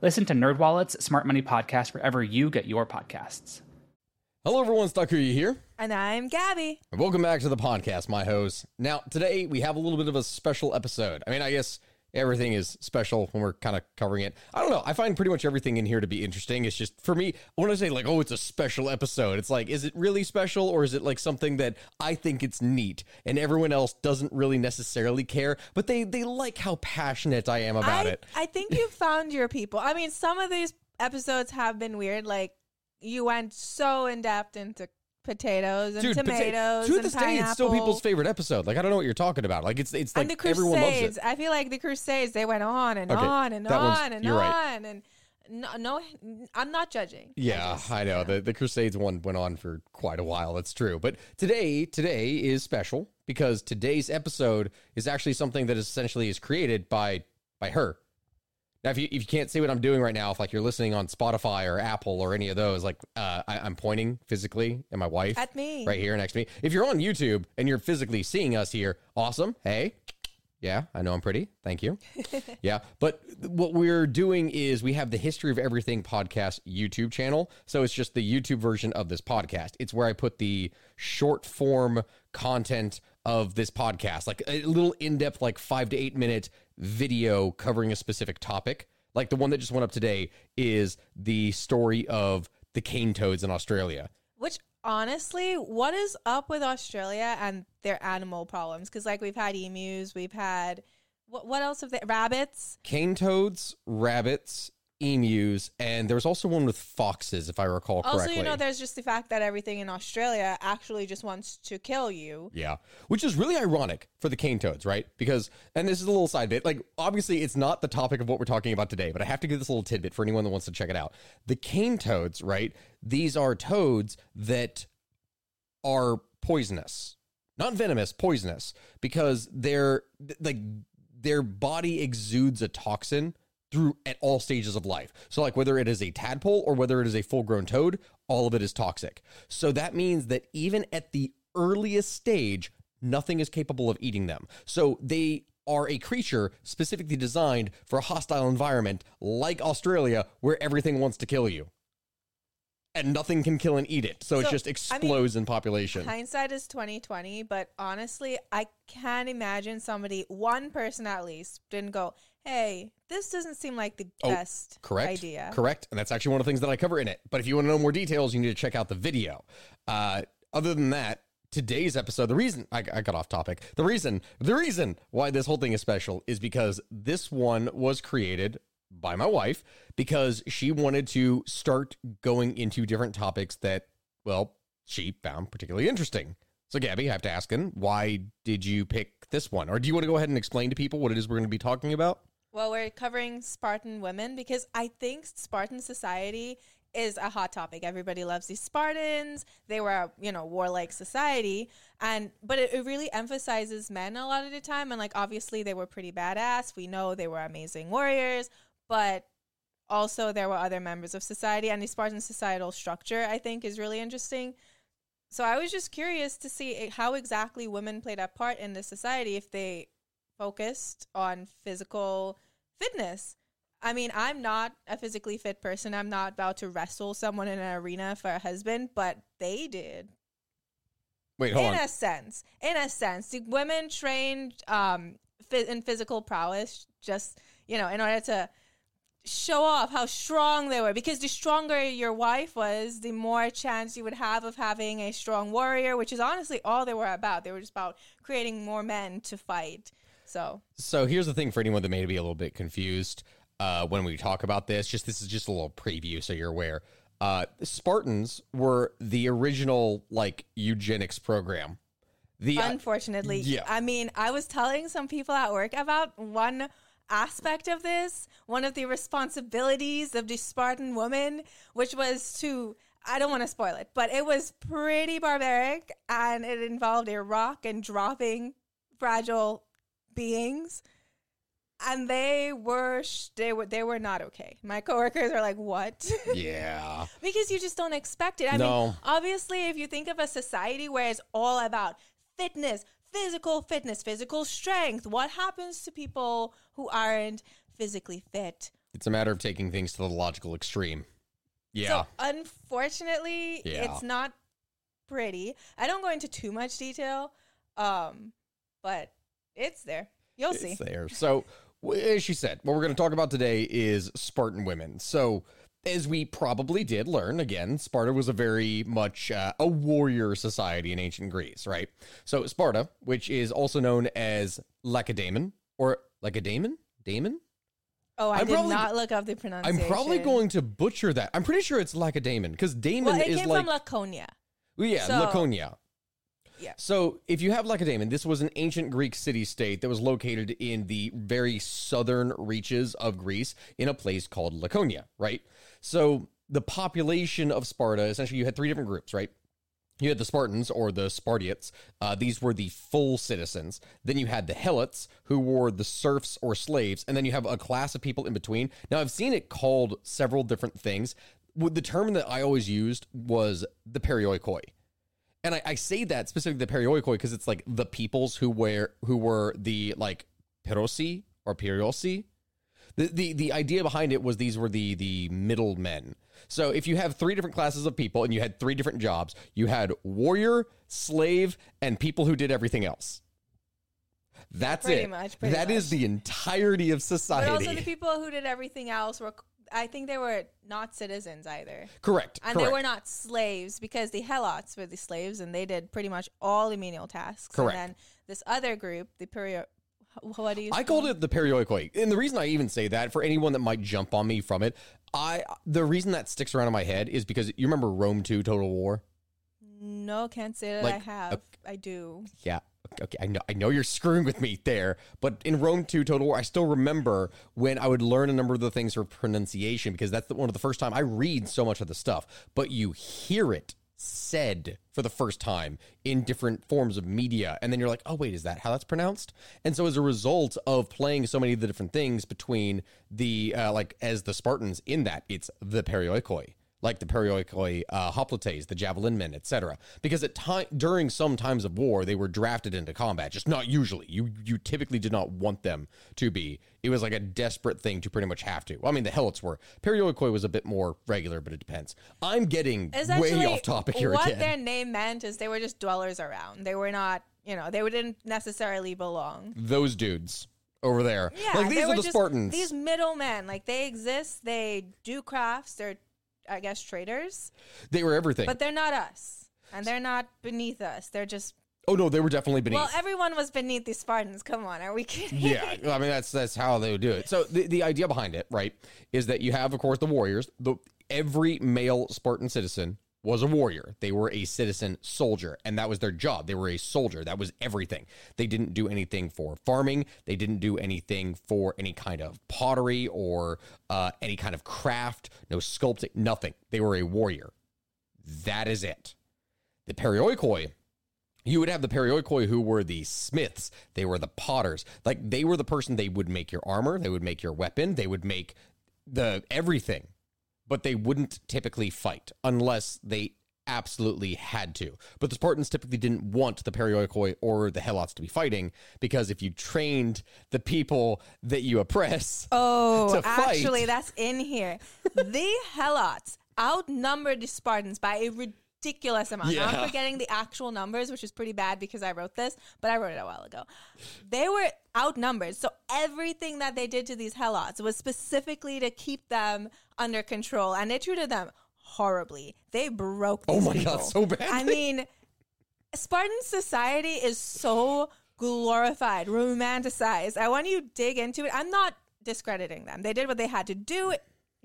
Listen to NerdWallet's Smart Money Podcast wherever you get your podcasts. Hello, everyone. Sakuya here. And I'm Gabby. And welcome back to the podcast, my host. Now, today we have a little bit of a special episode. I mean, I guess everything is special when we're kind of covering it. I don't know. I find pretty much everything in here to be interesting. It's just for me, when I say like, oh, it's a special episode, it's like, is it really special or is it like something that I think it's neat and everyone else doesn't really necessarily care, but they they like how passionate I am about I, it. I think you found your people. I mean, some of these episodes have been weird. Like you went so in depth into potatoes and Dude, tomatoes to and this day, it's still people's favorite episode. Like I don't know what you're talking about. Like it's it's like and the everyone loves it. Crusades. I feel like the Crusades. They went on and Okay, on and on and on right. and no, no, I'm not judging. I Yeah, just- I know. The the Crusades one went on for quite a while. That's true. But today, today is special because today's episode is actually something that essentially is created by by her. Now, if you if you can't see what I'm doing right now, if like you're listening on Spotify or Apple or any of those, like uh, I, I'm pointing physically at my wife At me. right here next to me. If you're on YouTube and you're physically seeing us here, awesome. Hey, yeah, I know I'm pretty. Thank you. yeah. But what we're doing is we have the History of Everything podcast YouTube channel. So it's just the YouTube version of this podcast. It's where I put the short form content of this podcast, like a little in depth, like five to eight minute video covering a specific topic. Like the one that just went up today is the story of the cane toads in Australia. Which honestly, what is up with Australia and their animal problems? Because like we've had emus, we've had what? What else have they? Rabbits. cane toads, rabbits, emus, and there's also one with foxes, if I recall correctly. Also, you know, there's just the fact that everything in Australia actually just wants to kill you. yeah, which is really ironic for the cane toads, right? Because, and this is a little side bit, like, obviously it's not the topic of what we're talking about today, but I have to give this little tidbit for anyone that wants to check it out. The cane toads, right? These are toads that are poisonous, not venomous, poisonous, because they're like their body exudes a toxin through at all stages of life. So like whether it is a tadpole or whether it is a full-grown toad, all of it is toxic. So that means that even at the earliest stage, nothing is capable of eating them. So they are a creature specifically designed for a hostile environment like Australia where everything wants to kill you. And nothing can kill and eat it. So, it So, just I mean, explodes in population. Hindsight is twenty twenty, but honestly, I can't imagine somebody, one person at least, didn't go, "Hey, this doesn't seem like the Oh, best Correct. idea." Correct. And that's actually one of the things that I cover in it. But if you want to know more details, you need to check out the video. Uh, other than that, today's episode, the reason I, I got off topic, the reason, the reason why this whole thing is special is because this one was created by my wife because she wanted to start going into different topics that, well, she found particularly interesting. So, Gabby, I have to ask, him, why did you pick this one? Or do you want to go ahead and explain to people what it is we're going to be talking about? Well, we're covering Spartan women because I think Spartan society is a hot topic. Everybody loves these Spartans. They were, a, you know, warlike society, and but it, it really emphasizes men a lot of the time. And like, obviously, they were pretty badass. We know they were amazing warriors, but also there were other members of society, and the Spartan societal structure I think is really interesting. So I was just curious to see eh, how exactly women played a part in the society if they focused on physical fitness. I mean, I'm not a physically fit person. I'm not about to wrestle someone in an arena for a husband, but they did. Wait, hold in on. a sense, in a sense, the women trained um, in physical prowess just you know in order to show off how strong they were. Because the stronger your wife was, the more chance you would have of having a strong warrior. Which is honestly all they were about. They were just about creating more men to fight. So So here's the thing for anyone that may be a little bit confused uh, when we talk about this. Just this is just a little preview, so you're aware. Uh, Spartans were the original like eugenics program. The uh, unfortunately, yeah. I mean, I was telling some people at work about one aspect of this, one of the responsibilities of the Spartan woman, which was to I don't want to spoil it, but it was pretty barbaric and it involved a rock and dropping fragile beings. And they were sh- they were they were not okay. My coworkers are like, "What?" Yeah. because you just don't expect it. I No. mean, obviously, if you think of a society where it's all about fitness, physical fitness, physical strength, what happens to people who aren't physically fit? It's a matter of taking things to the logical extreme. Yeah. So, unfortunately, Yeah. it's not pretty. I don't go into too much detail, um, but it's there. You'll see. It's there. So, as she said, what we're going to talk about today is Spartan women. So, as we probably did learn, again, Sparta was a very much uh, a warrior society in ancient Greece, right? So, Sparta, which is also known as Lacedaemon or Lacedaemon, Damon. Oh, I I'm did probably- not look up the pronunciation. I'm probably going to butcher that. I'm pretty sure it's Lacedaemon because Damon Well, it is came like from Laconia. Well, yeah, So- Laconia. Yeah. So if you have Lacedaemon, this was an ancient Greek city state that was located in the very southern reaches of Greece in a place called Laconia, right? So the population of Sparta, essentially, you had three different groups, right? You had the Spartans or the Spartiates. Uh, these were the full citizens. Then you had the Helots, who were the serfs or slaves. And then you have a class of people in between. Now, I've seen it called several different things. The term that I always used was the perioikoi. And I, I say that specifically the perioikoi because it's like the peoples who were who were the like perosi or periosi. The, the the idea behind it was these were the the middlemen. So if you have three different classes of people and you had three different jobs, you had warrior, slave, and people who did everything else. That's Pretty it. much, pretty That is much. the entirety of society. But also the people who did everything else were, I think they were not citizens either. correct. And correct. they were not slaves because the Helots were the slaves and they did pretty much all the menial tasks. Correct. And then this other group, the perio, what do you I called it the perioikoi. And the reason I even say that for anyone that might jump on me from it, I the reason that sticks around in my head is because you remember Rome 2 Total War? No, can't say that I Like, have. I do. Yeah. Okay, I know I know you're screwing with me there, but in Rome 2 Total War, I still remember when I would learn a number of the things for pronunciation because that's the, one of the first time I read so much of the stuff, but you hear it said for the first time in different forms of media and then you're like, "Oh wait, is that how that's pronounced?" And so as a result of playing so many of the different things between the uh, like as the Spartans in that, it's the perioikoi like the perioikoi uh, hoplites, the javelin men, etc. Because at time during some times of war, they were drafted into combat. Just not usually. You you typically did not want them to be. It was like a desperate thing to pretty much have to. I mean, the Helots were. Perioikoi was a bit more regular, but it depends. I'm getting way off topic here what again. their name meant is they were just dwellers around. They were not, you know, they didn't necessarily belong. Those dudes over there, Yeah, like these are the just Spartans. These middlemen, like they exist. They do crafts. They're, I guess, traders, they were everything. but they're not us, and they're not beneath us. They're just. oh no, they were definitely beneath. Well, everyone was beneath the Spartans. Come on, are we kidding? yeah, I mean that's that's how they would do it. So the, the idea behind it, right, is that you have, of course, the warriors. The every male Spartan citizen was a warrior. They were a citizen soldier, and that was their job. They were a soldier. That was everything. They didn't do anything for farming. They didn't do anything for any kind of pottery or uh, any kind of craft. No sculpting. Nothing. They were a warrior. That is it. The perioikoi you would have the perioikoi who were the smiths they were the potters like they were the person they would make your armor they would make your weapon they would make the everything but they wouldn't typically fight unless they absolutely had to but the spartans typically didn't want the perioikoi or the helots to be fighting because if you trained the people that you oppress Oh, actually, that's in here. the Helots outnumbered the Spartans by a ridiculous amount. Now, I'm forgetting the actual numbers, which is pretty bad because I wrote this, but I wrote it a while ago. They were outnumbered. So everything that they did to these Helots was specifically to keep them under control, and they treated them horribly. They broke Oh my God, so bad. I mean, Spartan society is so glorified, romanticized. I want you to dig into it. I'm not discrediting them. They did what they had to do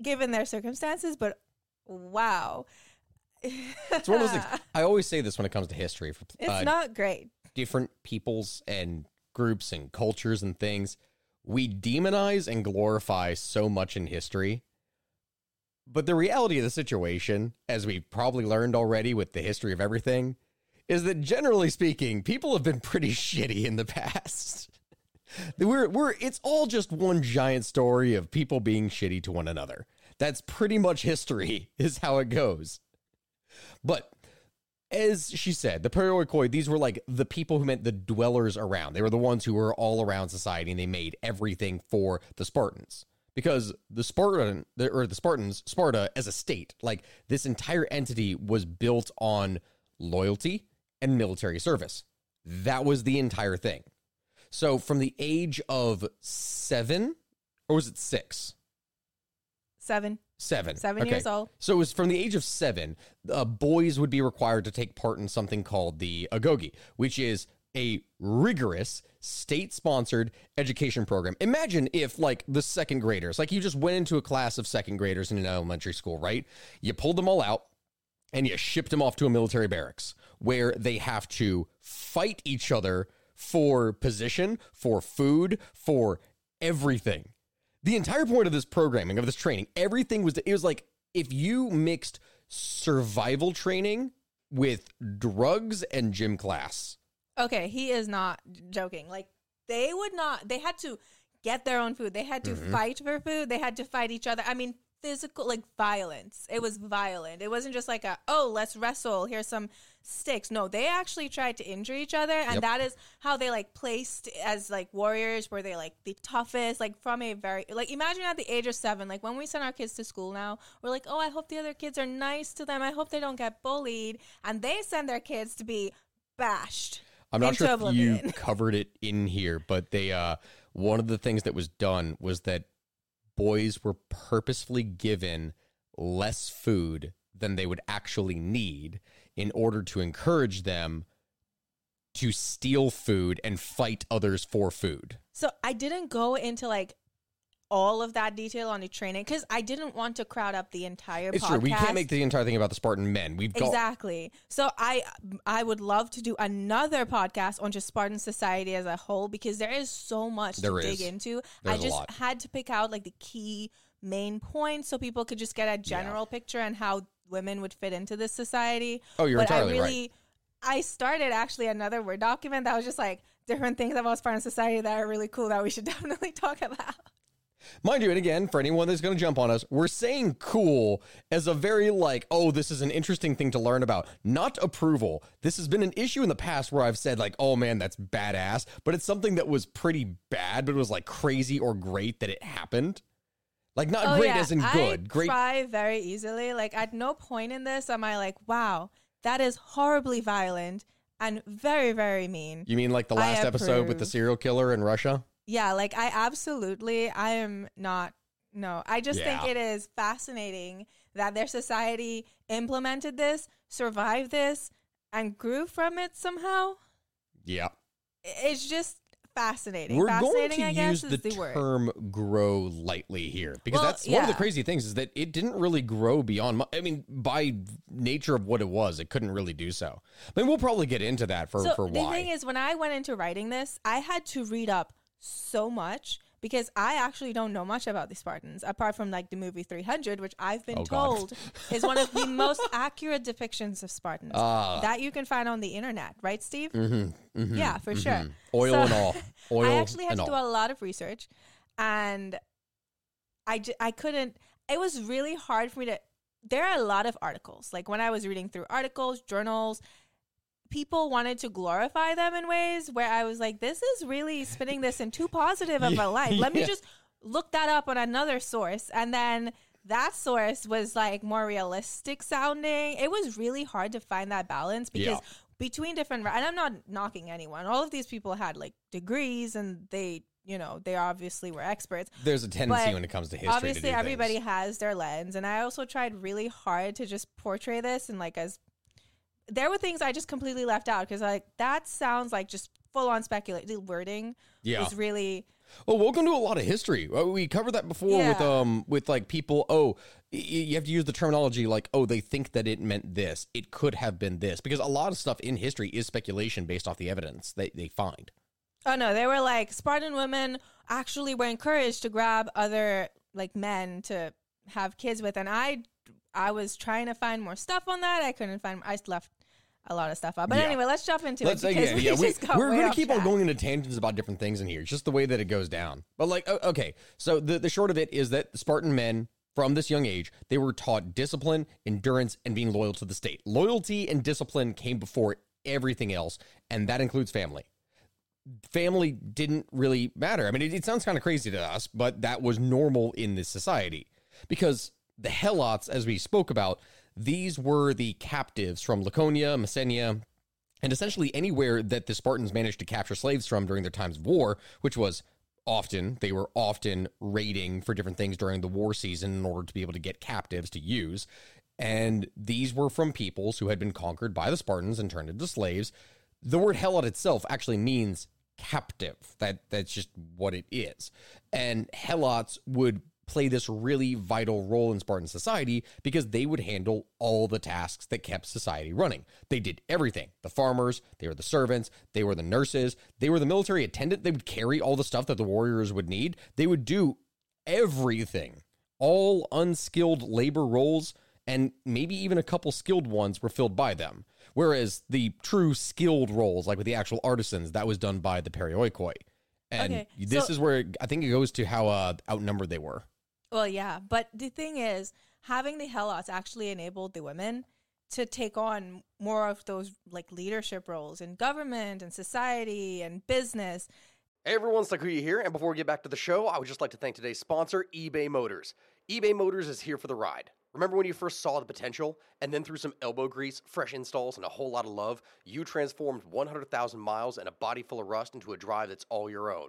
given their circumstances, but wow. It's one of those things i always say this when it comes to history for It's uh, not great. different peoples and groups and cultures and things we demonize and glorify so much in history. But the reality of the situation, as we've probably learned already with the history of everything, is that generally speaking, people have been pretty shitty in the past. we're we're it's all just one giant story of people being shitty to one another. That's pretty much history, is how it goes. But as she said, the Perioikoi, these were like the people who meant the dwellers around. They were the ones who were all around society and they made everything for the Spartans. Because the Spartan or the Spartans, Sparta as a state, like this entire entity was built on loyalty and military service. That was the entire thing. So from the age of seven, or was it six? Seven. Seven. Seven Okay. years old. So it was from the age of seven, uh, boys would be required to take part in something called the Agoge, which is a rigorous state sponsored education program. Imagine if, like, the second graders, like you just went into a class of second graders in an elementary school, right? You pulled them all out and you shipped them off to a military barracks where they have to fight each other for position, for food, for everything. The entire point of this programming, of this training, everything was it was like if you mixed survival training with drugs and gym class. Okay, he is not joking. Like they would not. They had to get their own food. They had to Mm-hmm. fight for food. They had to fight each other. I mean, physical, like violence. It was violent. It wasn't just like a oh, let's wrestle. Here's some sticks. No, they actually tried to injure each other, and Yep. that is how they like placed as like warriors. Were they like the toughest? Like from a very like imagine at the age of seven. Like when we send our kids to school now, we're like, oh, I hope the other kids are nice to them. I hope they don't get bullied, and they send their kids to be bashed. I'm not sure if you covered it in here, but they uh one of the things that was done was that boys were purposefully given less food than they would actually need in order to encourage them to steal food and fight others for food. So I didn't go into like all of that detail on the training because I didn't want to crowd up the entire. It's podcast. true. We can't make the entire thing about the Spartan men. We've got Exactly. So I I would love to do another podcast on just Spartan society as a whole because there is so much There to is. dig into. There's I just had to pick out like the key main points so people could just get a general picture and how women would fit into this society. Oh, you're but entirely I right. really I started actually another Word document that was just like different things about Spartan society that are really cool that we should definitely talk about. Mind you, and again, for anyone that's going to jump on us, we're saying cool as a very like, oh, this is an interesting thing to learn about, not approval. This has been an issue in the past where I've said, like, oh man, that's badass, but it's something that was pretty bad, but it was like crazy or great that it happened. Like, not Oh, great yeah. as in I good. great. cry very easily. Like at no point in this am I like, wow, that is horribly violent and very, very mean. You mean like the last episode with the serial killer in Russia? Yeah, like I absolutely, I am not. No, I just think it is fascinating that their society implemented this, survived this, and grew from it somehow. Yeah. It's just fascinating. We're going fascinating, to I guess, use the, the word. term grow lightly here because Well, that's one of the crazy things is that it didn't really grow beyond. I mean, by nature of what it was, it couldn't really do so. I mean, we'll probably get into that for, So for the thing is, when I went into writing this, I had to read up so much because I actually don't know much about the Spartans apart from like the movie 300, which I've been Oh, told is one of the most accurate depictions of Spartans Ah. that you can find on the internet, right, Steve? Mhm, mhm, Yeah, for sure. mhm. Oil So- and all. Oil I actually had to do all. a lot of research, and I j- I couldn't. It was really hard for me to. There are a lot of articles. Like when I was reading through articles, journals, people wanted to glorify them in ways where I was like, "This is really spinning this in too positive of a light." Let Yeah. me just look that up on another source, and then. That source was like more realistic sounding. It was really hard to find that balance because Yeah. between different and I'm not knocking anyone. All of these people had like degrees and they, you know, they obviously were experts. There's a tendency when it comes to history. to obviously do everybody things. has their lens and I also tried really hard to just portray this and like as there were things I just completely left out because like that sounds like just full on speculative wording Yeah. was really Well, welcome to a lot of history. Uh, We covered that before with um with like people. Oh, y- you have to use the terminology like, oh, they think that it meant this. It could have been this because a lot of stuff in history is speculation based off the evidence that they find. Oh no, they were like Spartan women actually were encouraged to grab other like men to have kids with, and I I was trying to find more stuff on that. I couldn't find. I left a lot of stuff up. But Yeah. anyway, let's jump into Let's it. say, because yeah, we yeah. We, we're going to keep on going into tangents about different things in here. It's just the way that it goes down. But like, okay, so the the short of it is that the Spartan men from this young age they were taught discipline, endurance, and being loyal to the state. Loyalty and discipline came before everything else, and that includes family. Family didn't really matter. I mean, it, it sounds kind of crazy to us, but that was normal in this society because the Helots, as we spoke about, these were the captives from Laconia, Messenia, and essentially anywhere that the Spartans managed to capture slaves from during their times of war, which was often, they were often raiding for different things during the war season in order to be able to get captives to use. And these were from peoples who had been conquered by the Spartans and turned into slaves. The word helot itself actually means captive. That that's just what it is. And helots would play this really vital role in Spartan society because they would handle all the tasks that kept society running. They did everything. The farmers, they were the servants, they were the nurses, they were the military attendant. They would carry all the stuff that the warriors would need. They would do everything. All unskilled labor roles and maybe even a couple skilled ones were filled by them. Whereas the true skilled roles, like with the actual artisans, that was done by the perioikoi. And Okay, this so- is where I think it goes to how uh, outnumbered they were. Well, yeah, but the thing is, having the Helots actually enabled the women to take on more of those like leadership roles in government and society and business. Hey everyone, Sakuya here, and before we get back to the show, I would just like to thank today's sponsor, eBay Motors. eBay Motors is here for the ride. Remember when you first saw the potential, and then through some elbow grease, fresh installs, and a whole lot of love, you transformed 100,000 miles and a body full of rust into a drive that's all your own?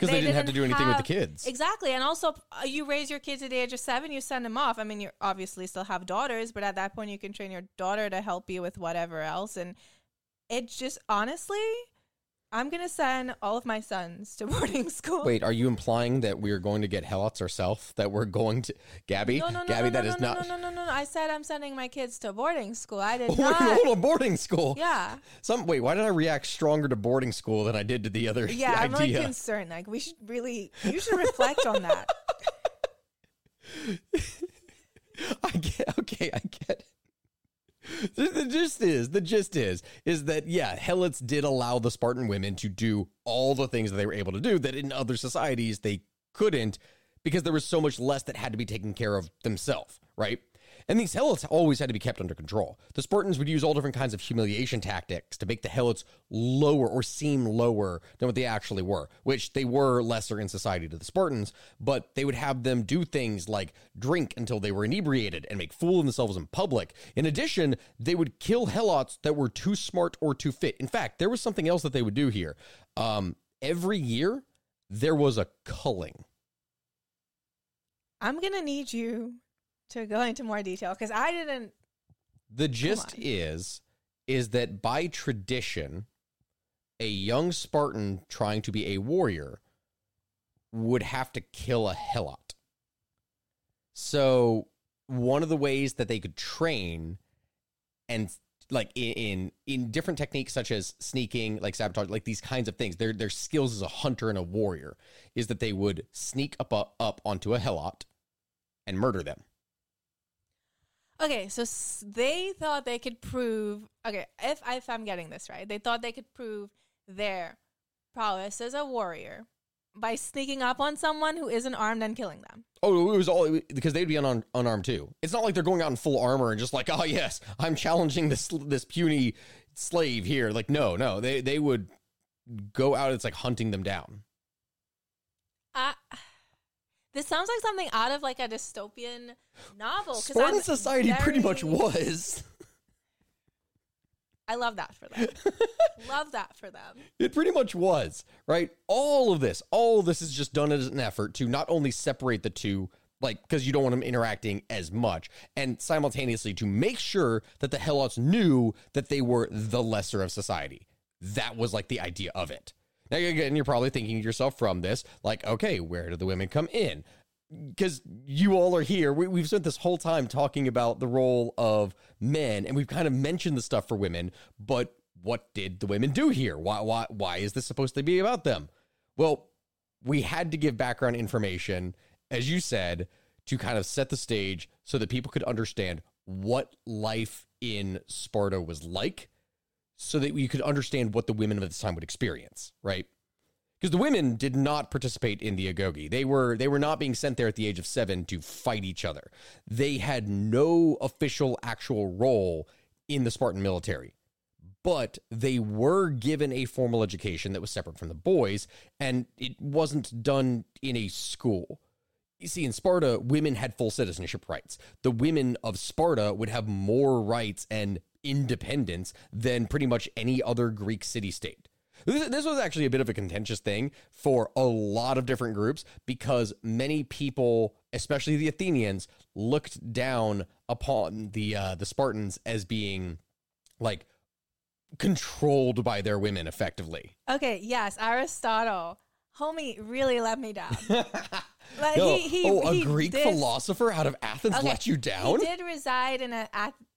Because they, didn't have to do anything with the kids. Exactly. And also, uh, you raise your kids at the age of seven, you send them off. I mean, you obviously still have daughters, but at that point, you can train your daughter to help you with whatever else. And it just, honestly, I'm going to send all of my sons to boarding school. Wait, are you implying that we are going to get helots ourselves? That we're going to Gabby? No, no, no, Gabby, no, that no, is no, not. no, no, no, no. I said I'm sending my kids to boarding school. I did We're not. going to boarding school. Yeah. Some wait. Why did I react stronger to boarding school than I did to the other Yeah, I'm like concerned. Like we should really, you should reflect on that. I get okay, I get it. The, gist is, the gist is, is that yeah, Helots did allow the Spartan women to do all the things that they were able to do that in other societies they couldn't because there was so much less that had to be taken care of themselves, right? And these Helots always had to be kept under control. The Spartans would use all different kinds of humiliation tactics to make the Helots lower or seem lower than what they actually were, which they were lesser in society to the Spartans, but they would have them do things like drink until they were inebriated and make fool of themselves in public. In addition, they would kill Helots that were too smart or too fit. In fact, there was something else that they would do here. Um, every year, there was a culling. I'm gonna need you to go into more detail because I didn't. The gist is is that by tradition, a young Spartan trying to be a warrior would have to kill a helot. So one of the ways that they could train and like in, in in different techniques such as sneaking, like sabotage, like these kinds of things, their their skills as a hunter and a warrior is that they would sneak up up onto a helot and murder them. Okay, so s- they thought they could prove. Okay, if if I'm getting this right, they thought they could prove their prowess as a warrior by sneaking up on someone who isn't armed and killing them. Oh, it was all because they'd be un- unarmed too. It's not like they're going out in full armor and just like, oh yes, I'm challenging this this puny slave here. Like, no, no, they they would go out. It's like hunting them down. Uh, this sounds like something out of like a dystopian novel. Spartan I'm society pretty much was. I love that for them. love that for them. It pretty much was, right? All of this, all of this is just done as an effort to not only separate the two like because you don't want them interacting as much, and simultaneously to make sure that the Helots knew that they were the lesser of society. That was like the idea of it. Now, again, you're probably thinking to yourself from this, like, okay, where do the women come in? Because you all are here. We, we've spent this whole time talking about the role of men, and we've kind of mentioned the stuff for women, but what did the women do here? Why, why, why is this supposed to be about them? Well, we had to give background information, as you said, to kind of set the stage so that people could understand what life in Sparta was like so that you could understand what the women of this time would experience, right? Because the women did not participate in the agoge. They were they were not being sent there at the age of 7 to fight each other. They had no official actual role in the Spartan military. But they were given a formal education that was separate from the boys and it wasn't done in a school. You see, in Sparta, women had full citizenship rights. The women of Sparta would have more rights and independence than pretty much any other Greek city state. This, was actually a bit of a contentious thing for a lot of different groups because many people, especially the Athenians, looked down upon the uh, the Spartans as being like controlled by their women effectively. Okay, yes, Aristotle, homie, really let me down. Like, no. he, he, oh, a he Greek did, philosopher out of Athens okay, let you down? He did reside in a,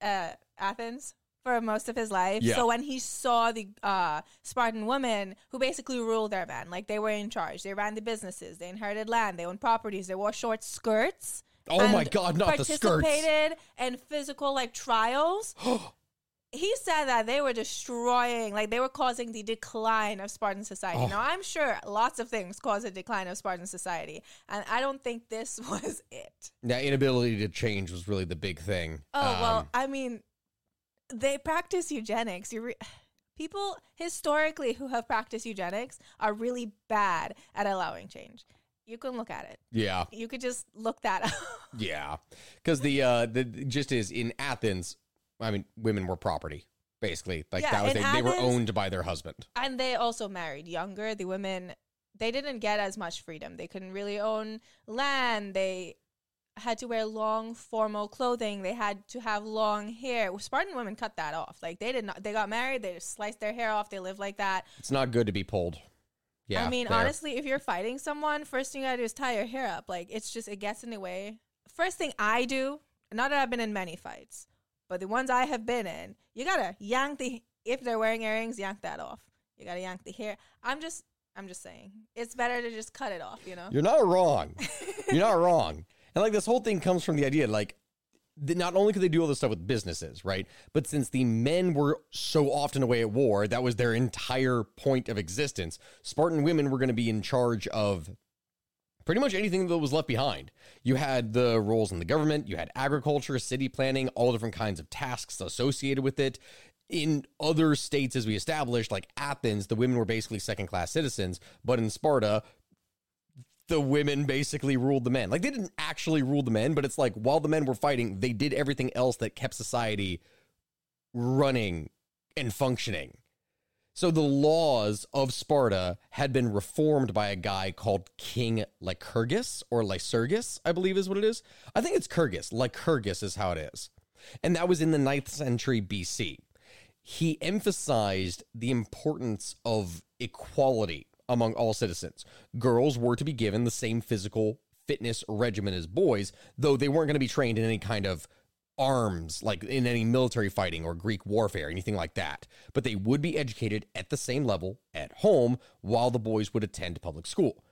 uh, Athens for most of his life. Yeah. So when he saw the uh, Spartan women who basically ruled their men, like they were in charge, they ran the businesses, they inherited land, they owned properties, they wore short skirts. Oh my God, not the skirts! Participated in physical like trials. he said that they were destroying, like they were causing the decline of Spartan society. Oh. Now, I'm sure lots of things cause a decline of Spartan society, and I don't think this was it. That inability to change was really the big thing. Oh um, well, I mean, they practice eugenics. You re- people historically who have practiced eugenics are really bad at allowing change. You can look at it. Yeah. You could just look that up. yeah. Cuz the uh the just is in Athens, I mean, women were property basically. Like yeah, that was they, Athens, they were owned by their husband. And they also married younger. The women they didn't get as much freedom. They couldn't really own land. They had to wear long formal clothing. They had to have long hair. Spartan women cut that off. Like they did not. They got married. They sliced their hair off. They lived like that. It's not good to be pulled. Yeah. I mean, there. honestly, if you're fighting someone, first thing you gotta do is tie your hair up. Like it's just it gets in the way. First thing I do, not that I've been in many fights, but the ones I have been in, you gotta yank the if they're wearing earrings, yank that off. You gotta yank the hair. I'm just I'm just saying. It's better to just cut it off, you know? You're not wrong. You're not wrong. And like this whole thing comes from the idea like not only could they do all this stuff with businesses, right? But since the men were so often away at war, that was their entire point of existence. Spartan women were going to be in charge of pretty much anything that was left behind. You had the roles in the government, you had agriculture, city planning, all different kinds of tasks associated with it. In other states, as we established, like Athens, the women were basically second class citizens, but in Sparta, the women basically ruled the men. Like they didn't actually rule the men, but it's like while the men were fighting, they did everything else that kept society running and functioning. So the laws of Sparta had been reformed by a guy called King Lycurgus or Lycurgus, I believe is what it is. I think it's Kyrgyz. Lycurgus is how it is. And that was in the 9th century BC. He emphasized the importance of equality among all citizens. Girls were to be given the same physical fitness regimen as boys, though they weren't going to be trained in any kind of arms, like in any military fighting or Greek warfare, anything like that. But they would be educated at the same level at home while the boys would attend public school.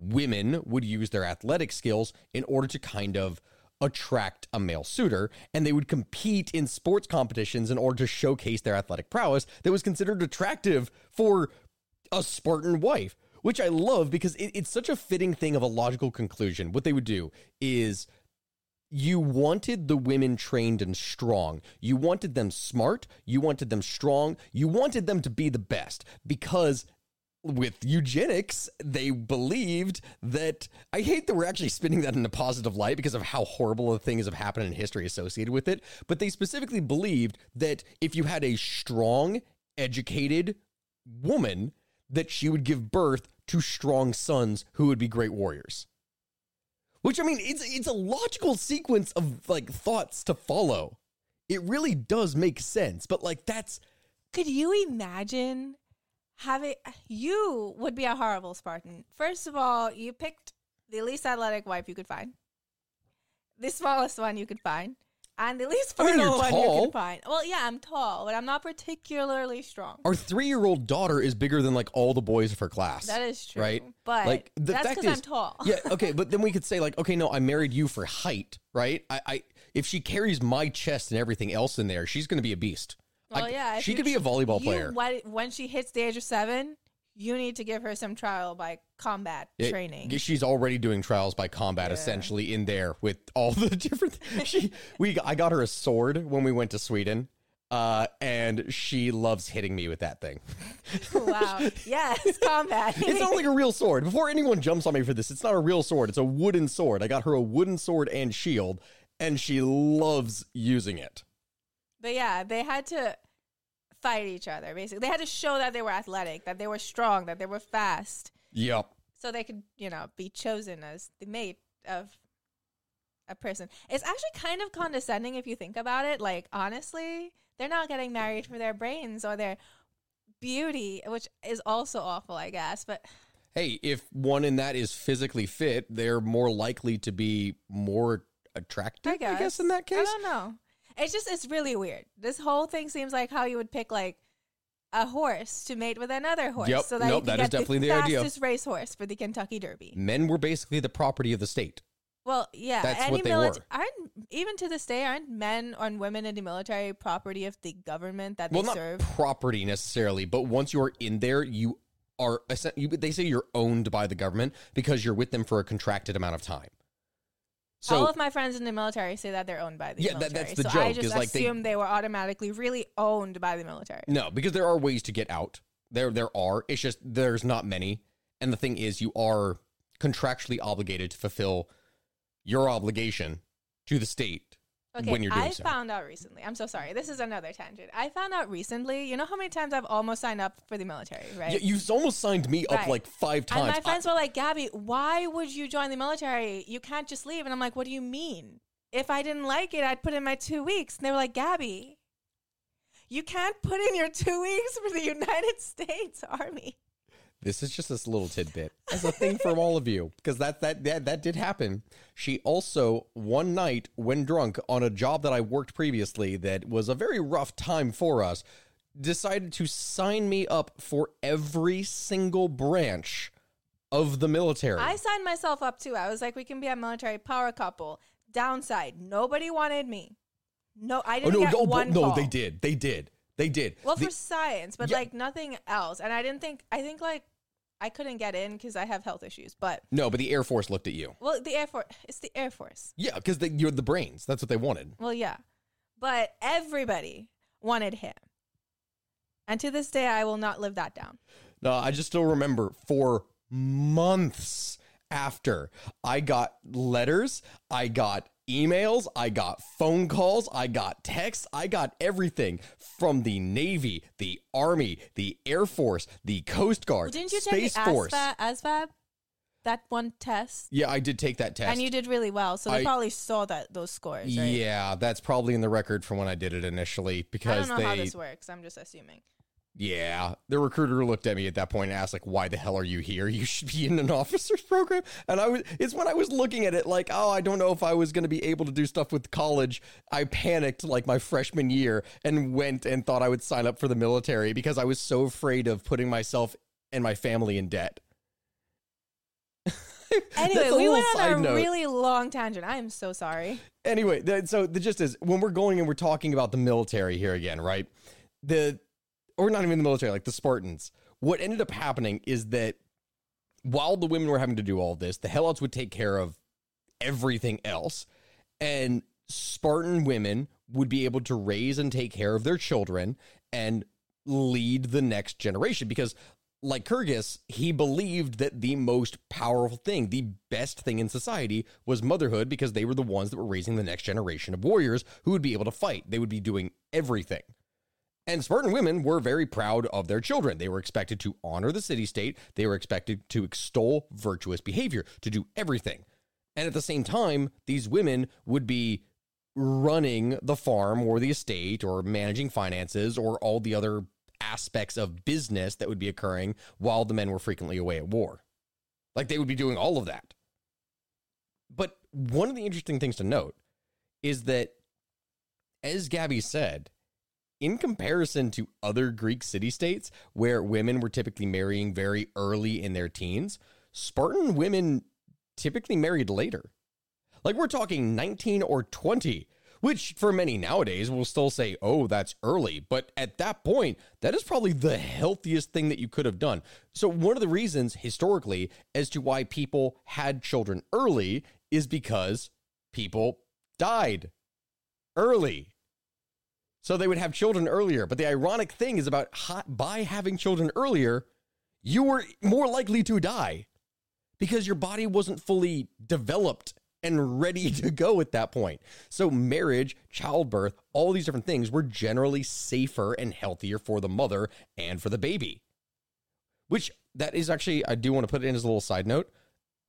Women would use their athletic skills in order to kind of attract a male suitor, and they would compete in sports competitions in order to showcase their athletic prowess that was considered attractive for a Spartan wife, which I love because it, it's such a fitting thing of a logical conclusion. What they would do is you wanted the women trained and strong. You wanted them smart. You wanted them strong. You wanted them to be the best because with eugenics, they believed that I hate that we're actually spinning that in a positive light because of how horrible the things have happened in history associated with it. But they specifically believed that if you had a strong, educated woman, that she would give birth to strong sons who would be great warriors. Which I mean, it's it's a logical sequence of like thoughts to follow. It really does make sense, but like that's Could you imagine having you would be a horrible Spartan. First of all, you picked the least athletic wife you could find, the smallest one you could find, and the least I mean, fertile you're one you tall. could find. Well, yeah, I'm tall, but I'm not particularly strong. our three year old daughter is bigger than like all the boys of her class. That is true, right? But like the that's fact because is, I'm tall. yeah, okay, but then we could say like, okay, no, I married you for height, right? I, I if she carries my chest and everything else in there, she's going to be a beast. Well, I- yeah, she could be a volleyball You- player. when- when she hits the age of seven, you need to give her some trial by combat Yeah, training. She's already doing trials by combat, essentially in there with all the different. She, we, I got her a sword when we went to Sweden, uh, and she loves hitting me with that thing. wow. Yes, combat. It's not like a real sword. Before anyone jumps on me for this, it's not a real sword. It's a wooden sword. I got her a wooden sword and shield, and she loves using it. But yeah, they had to fight each other. Basically, they had to show that they were athletic, that they were strong, that they were fast, Yep. so they could, you know, be chosen as the mate of a person. It's actually kind of condescending if you think about it. Like honestly, they're not getting married for their brains or their beauty, which is also awful, I guess. But Hey, if one in that is physically fit, they're more likely to be more attractive. I guess, in that case. I don't know. It's just it's really weird. This whole thing seems like how you would pick like a horse to mate with another horse, Yep. so that Nope, you can that is get the definitely the idea. fastest racehorse for the Kentucky Derby. Men were basically the property of the state. Well, yeah, That's any what they mili- were. aren't even to this day aren't men and women in the military property of the government that well, they not serve? property necessarily, but once you are in there, you are. they say you're owned by the government because you're with them for a contracted amount of time. So All of my friends in the military say that they're owned by the military. Yeah, that- that's the so I just like, they- they, were automatically really owned by the military. no, because there are ways to get out. There, there are. It's just there's not many. And the thing is, you are contractually obligated to fulfill your obligation to the state Okay, when you're doing I so. found out recently. I'm so sorry. This is another tangent. I found out recently. You know how many times I've almost signed up for the military, right? Yeah, you've almost signed me up Right. like five and times. my friends were like, "Gabby, why would you join the military? You can't just leave." And I'm like, "What do you mean? If I didn't like it, I'd put in my two weeks." And they were like, "Gabby, you can't put in your two weeks for the United States Army." This is just this little tidbit as a thing from all of you because that, that that that did happen. She also one night when drunk on a job that I worked previously that was a very rough time for us decided to sign me up for every single branch of the military. I signed myself up too. I was like, "We can be a military power couple." Downside: nobody wanted me. No, I oh didn't no get no one no call. they did they did they did. Well, The- for science, but Yeah. like nothing else. And I didn't think. I think like I couldn't get in because I have health issues. But no, but the Air Force looked at you. well, the Air Force. It's the Air Force. Yeah, because you're the brains. That's what they wanted. Well, yeah, but everybody wanted him, and to this day, I will not live that down. No, I just still remember for months after I got letters, I got emails, I got phone calls, I got texts, I got everything from the Navy, the Army, the Air Force, the Coast Guard, Didn't you Space take the Force. ASVAB, ASVAB, that one test, Yeah, I did take that test. and you did really well. So they I- probably saw that those scores. Right? Yeah, that's probably in the record from when I did it initially Because I don't know how they this works. I'm just assuming. Yeah, the recruiter looked at me at that point and asked, like, why the hell are you here? You should be in an officer's program. And I was, it's when I was looking at it, like, oh, I don't know if I was going to be able to do stuff with college. I panicked like my freshman year and went and thought I would sign up for the military because I was so afraid of putting myself and my family in debt. Anyway, we went on a note. really long tangent. I am so sorry. anyway, so the gist is when we're going and we're talking about the military here again, right? The or not even the military, like the Spartans. What ended up happening is that while the women were having to do all this, the Helots would take care of everything else, and Spartan women would be able to raise and take care of their children and lead the next generation because Lycurgus, he believed that the most powerful thing, the best thing in society was motherhood because they were the ones that were raising the next generation of warriors who would be able to fight. They would be doing everything. And Spartan women were very proud of their children. They were expected to honor the city state. They were expected to extol virtuous behavior, to do everything. And at the same time, these women would be running the farm or the estate or managing finances or all the other aspects of business that would be occurring while the men were frequently away at war. Like they would be doing all of that. But one of the interesting things to note is that, as Gabby said, in comparison to other Greek city states where women were typically marrying very early in their teens, Spartan women typically married later. Like we're talking 19 or 20, which for many nowadays will still say, oh, that's early. But at that point, that is probably the healthiest thing that you could have done. So, one of the reasons historically as to why people had children early is because people died early. So they would have children earlier. But the ironic thing is about ha- by having children earlier, you were more likely to die because your body wasn't fully developed and ready to go at that point. So marriage, childbirth, all these different things were generally safer and healthier for the mother and for the baby. Which that is actually I do want to put it in as a little side note,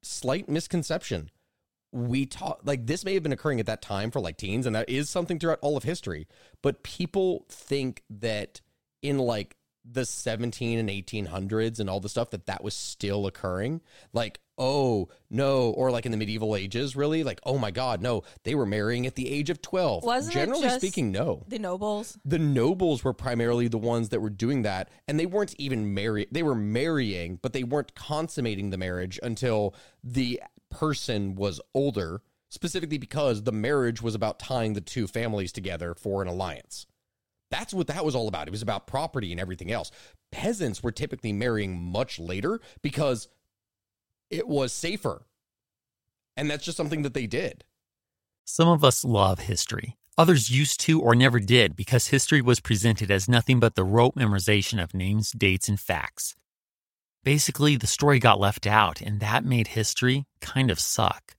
slight misconception we talk like this may have been occurring at that time for like teens and that is something throughout all of history but people think that in like the 17 and 1800s and all the stuff that that was still occurring like oh no or like in the medieval ages really like oh my god no they were marrying at the age of 12 Wasn't it generally speaking no The nobles. the nobles were primarily the ones that were doing that and they weren't even married they were marrying but they weren't consummating the marriage until the person was older specifically because the marriage was about tying the two families together for an alliance. That's what that was all about. It was about property and everything else. Peasants were typically marrying much later because it was safer. And that's just something that they did. Some of us love history. Others used to or never did because history was presented as nothing but the rote memorization of names, dates, and facts. Basically, the story got left out, and that made history kind of suck.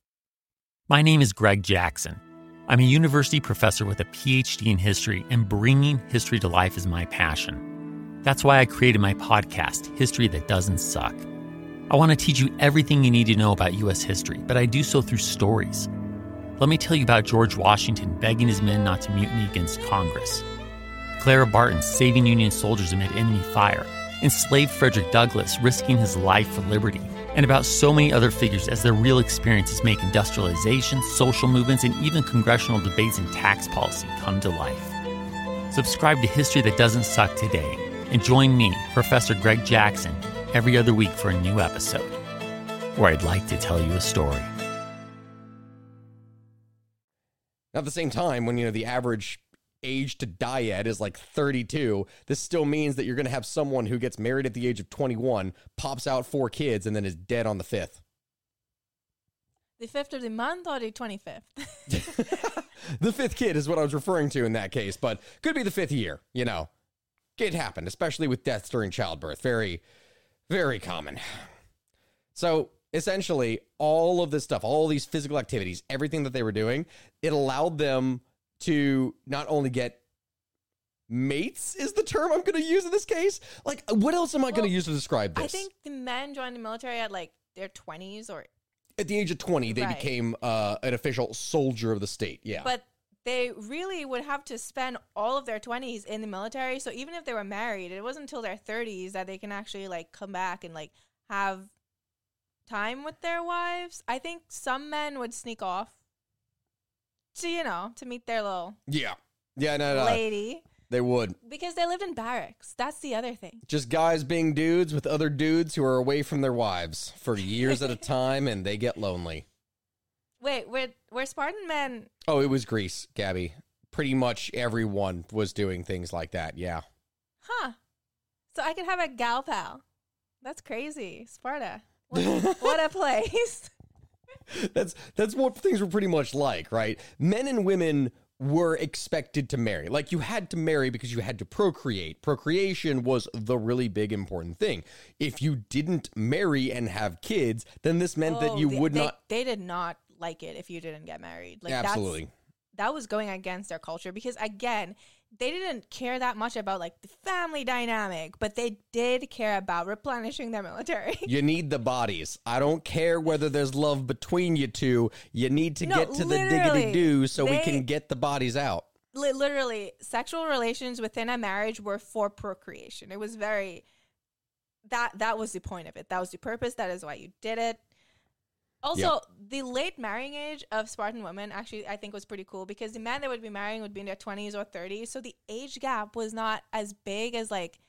My name is Greg Jackson. I'm a university professor with a PhD in history, and bringing history to life is my passion. That's why I created my podcast, History That Doesn't Suck. I want to teach you everything you need to know about U.S. history, but I do so through stories. Let me tell you about George Washington begging his men not to mutiny against Congress, Clara Barton saving Union soldiers amid enemy fire, enslaved Frederick Douglass risking his life for liberty, and about so many other figures as their real experiences make industrialization, social movements, and even congressional debates and tax policy come to life. Subscribe to History That Doesn't Suck today and join me, Professor Greg Jackson, every other week for a new episode, where I'd like to tell you a story. Now, at the same time, when you know the average age to die at is like 32, this still means that you're going to have someone who gets married at the age of 21, pops out four kids, and then is dead on the fifth. The fifth of the month or the twenty fifth? the fifth kid is what I was referring to in that case, but could be the fifth year. You know, it happened, especially with deaths during childbirth. Very, very common. So essentially, all of this stuff, all these physical activities, everything that they were doing, it allowed them to not only get mates is the term I'm going to use in this case. Like, what else am I going to use to describe this? I think the men joined the military at like their twenties or at the age of 20, they Right. became uh, an official soldier of the state. Yeah. but they really would have to spend all of their 20s in the military so even if they were married it wasn't until their 30s that they can actually like come back and like have time with their wives i think some men would sneak off to you know to meet their little yeah. Yeah, no, no. lady They would. because they lived in barracks that's the other thing Just guys being dudes with other dudes who are away from their wives for years at a time and they get lonely. wait were, were spartan men Oh, it was Greece, Gabby. Pretty much everyone was doing things like that. Yeah. huh so i could have a gal pal that's crazy sparta what, what a place That's that's what things were pretty much like, right? Men and women were expected to marry. Like you had to marry because you had to procreate. Procreation was the really big important thing. If you didn't marry and have kids, then this meant that Oh, you they- would they- not They did not like it if you didn't get married. Like Absolutely. That's, that was going against their culture because again, they didn't care that much about like the family dynamic, but they did care about replenishing their military. You need the bodies. I don't care whether there's love between you two. You need to No, get to the diggity do so we can get the bodies out. Li- Literally, sexual relations within a marriage were for procreation. It was very that that was the point of it. That was the purpose. That is why you did it. Also, Yep. the late marrying age of Spartan women actually I think was pretty cool because the men they would be marrying would be in their 20s or 30s, so the age gap was not as big as like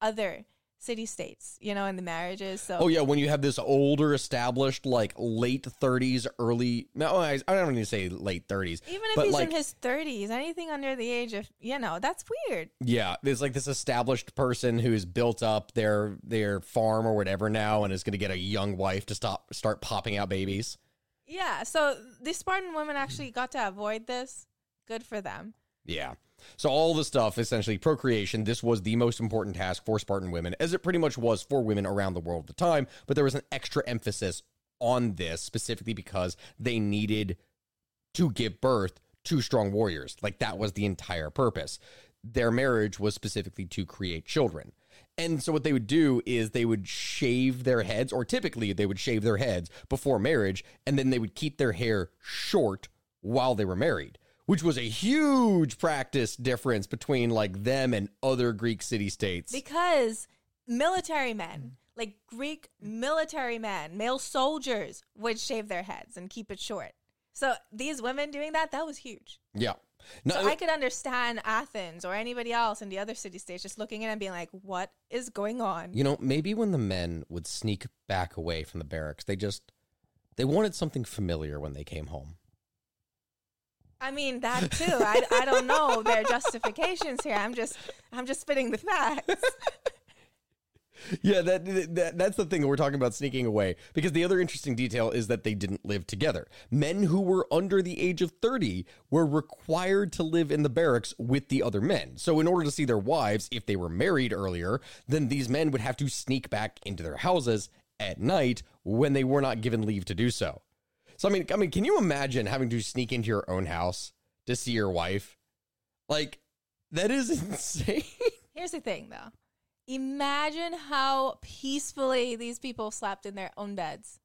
other city states, you know, and the marriages. So Oh yeah, when you have this older, established, like late thirties, early no, I, I don't even say late thirties. even if he's like, in his 30s, anything under the age of, you know, that's weird. Yeah, there's like this established person who's built up their their farm or whatever now, and is going to get a young wife to stop start popping out babies. Yeah, so the Spartan women actually got to avoid this. Good for them. Yeah. So all the stuff, essentially procreation, this was the most important task for Spartan women, as it pretty much was for women around the world at the time. But there was an extra emphasis on this specifically because they needed to give birth to strong warriors. Like that was the entire purpose. Their marriage was specifically to create children. And so what they would do is they would shave their heads, or typically they would shave their heads before marriage, and then they would keep their hair short while they were married, which was a huge practice difference between like them and other Greek city states. Because military men, like Greek military men, male soldiers, would shave their heads and keep it short. So these women doing that, that was huge. yeah. No, So I could understand Athens or anybody else in the other city states just looking in and being like, what is going on? You know, maybe when the men would sneak back away from the barracks, they just they wanted something familiar when they came home. I mean that too. I, I don't know their justifications here. I'm just I'm just spitting the facts. Yeah, that, that that's the thing we're talking about sneaking away because the other interesting detail is that they didn't live together. Men who were under the age of 30 were required to live in the barracks with the other men. So in order to see their wives if they were married earlier, then these men would have to sneak back into their houses at night when they were not given leave to do so. So I mean, I mean, can you imagine having to sneak into your own house to see your wife? Like that is insane. Here's the thing though. Imagine how peacefully these people slept in their own beds.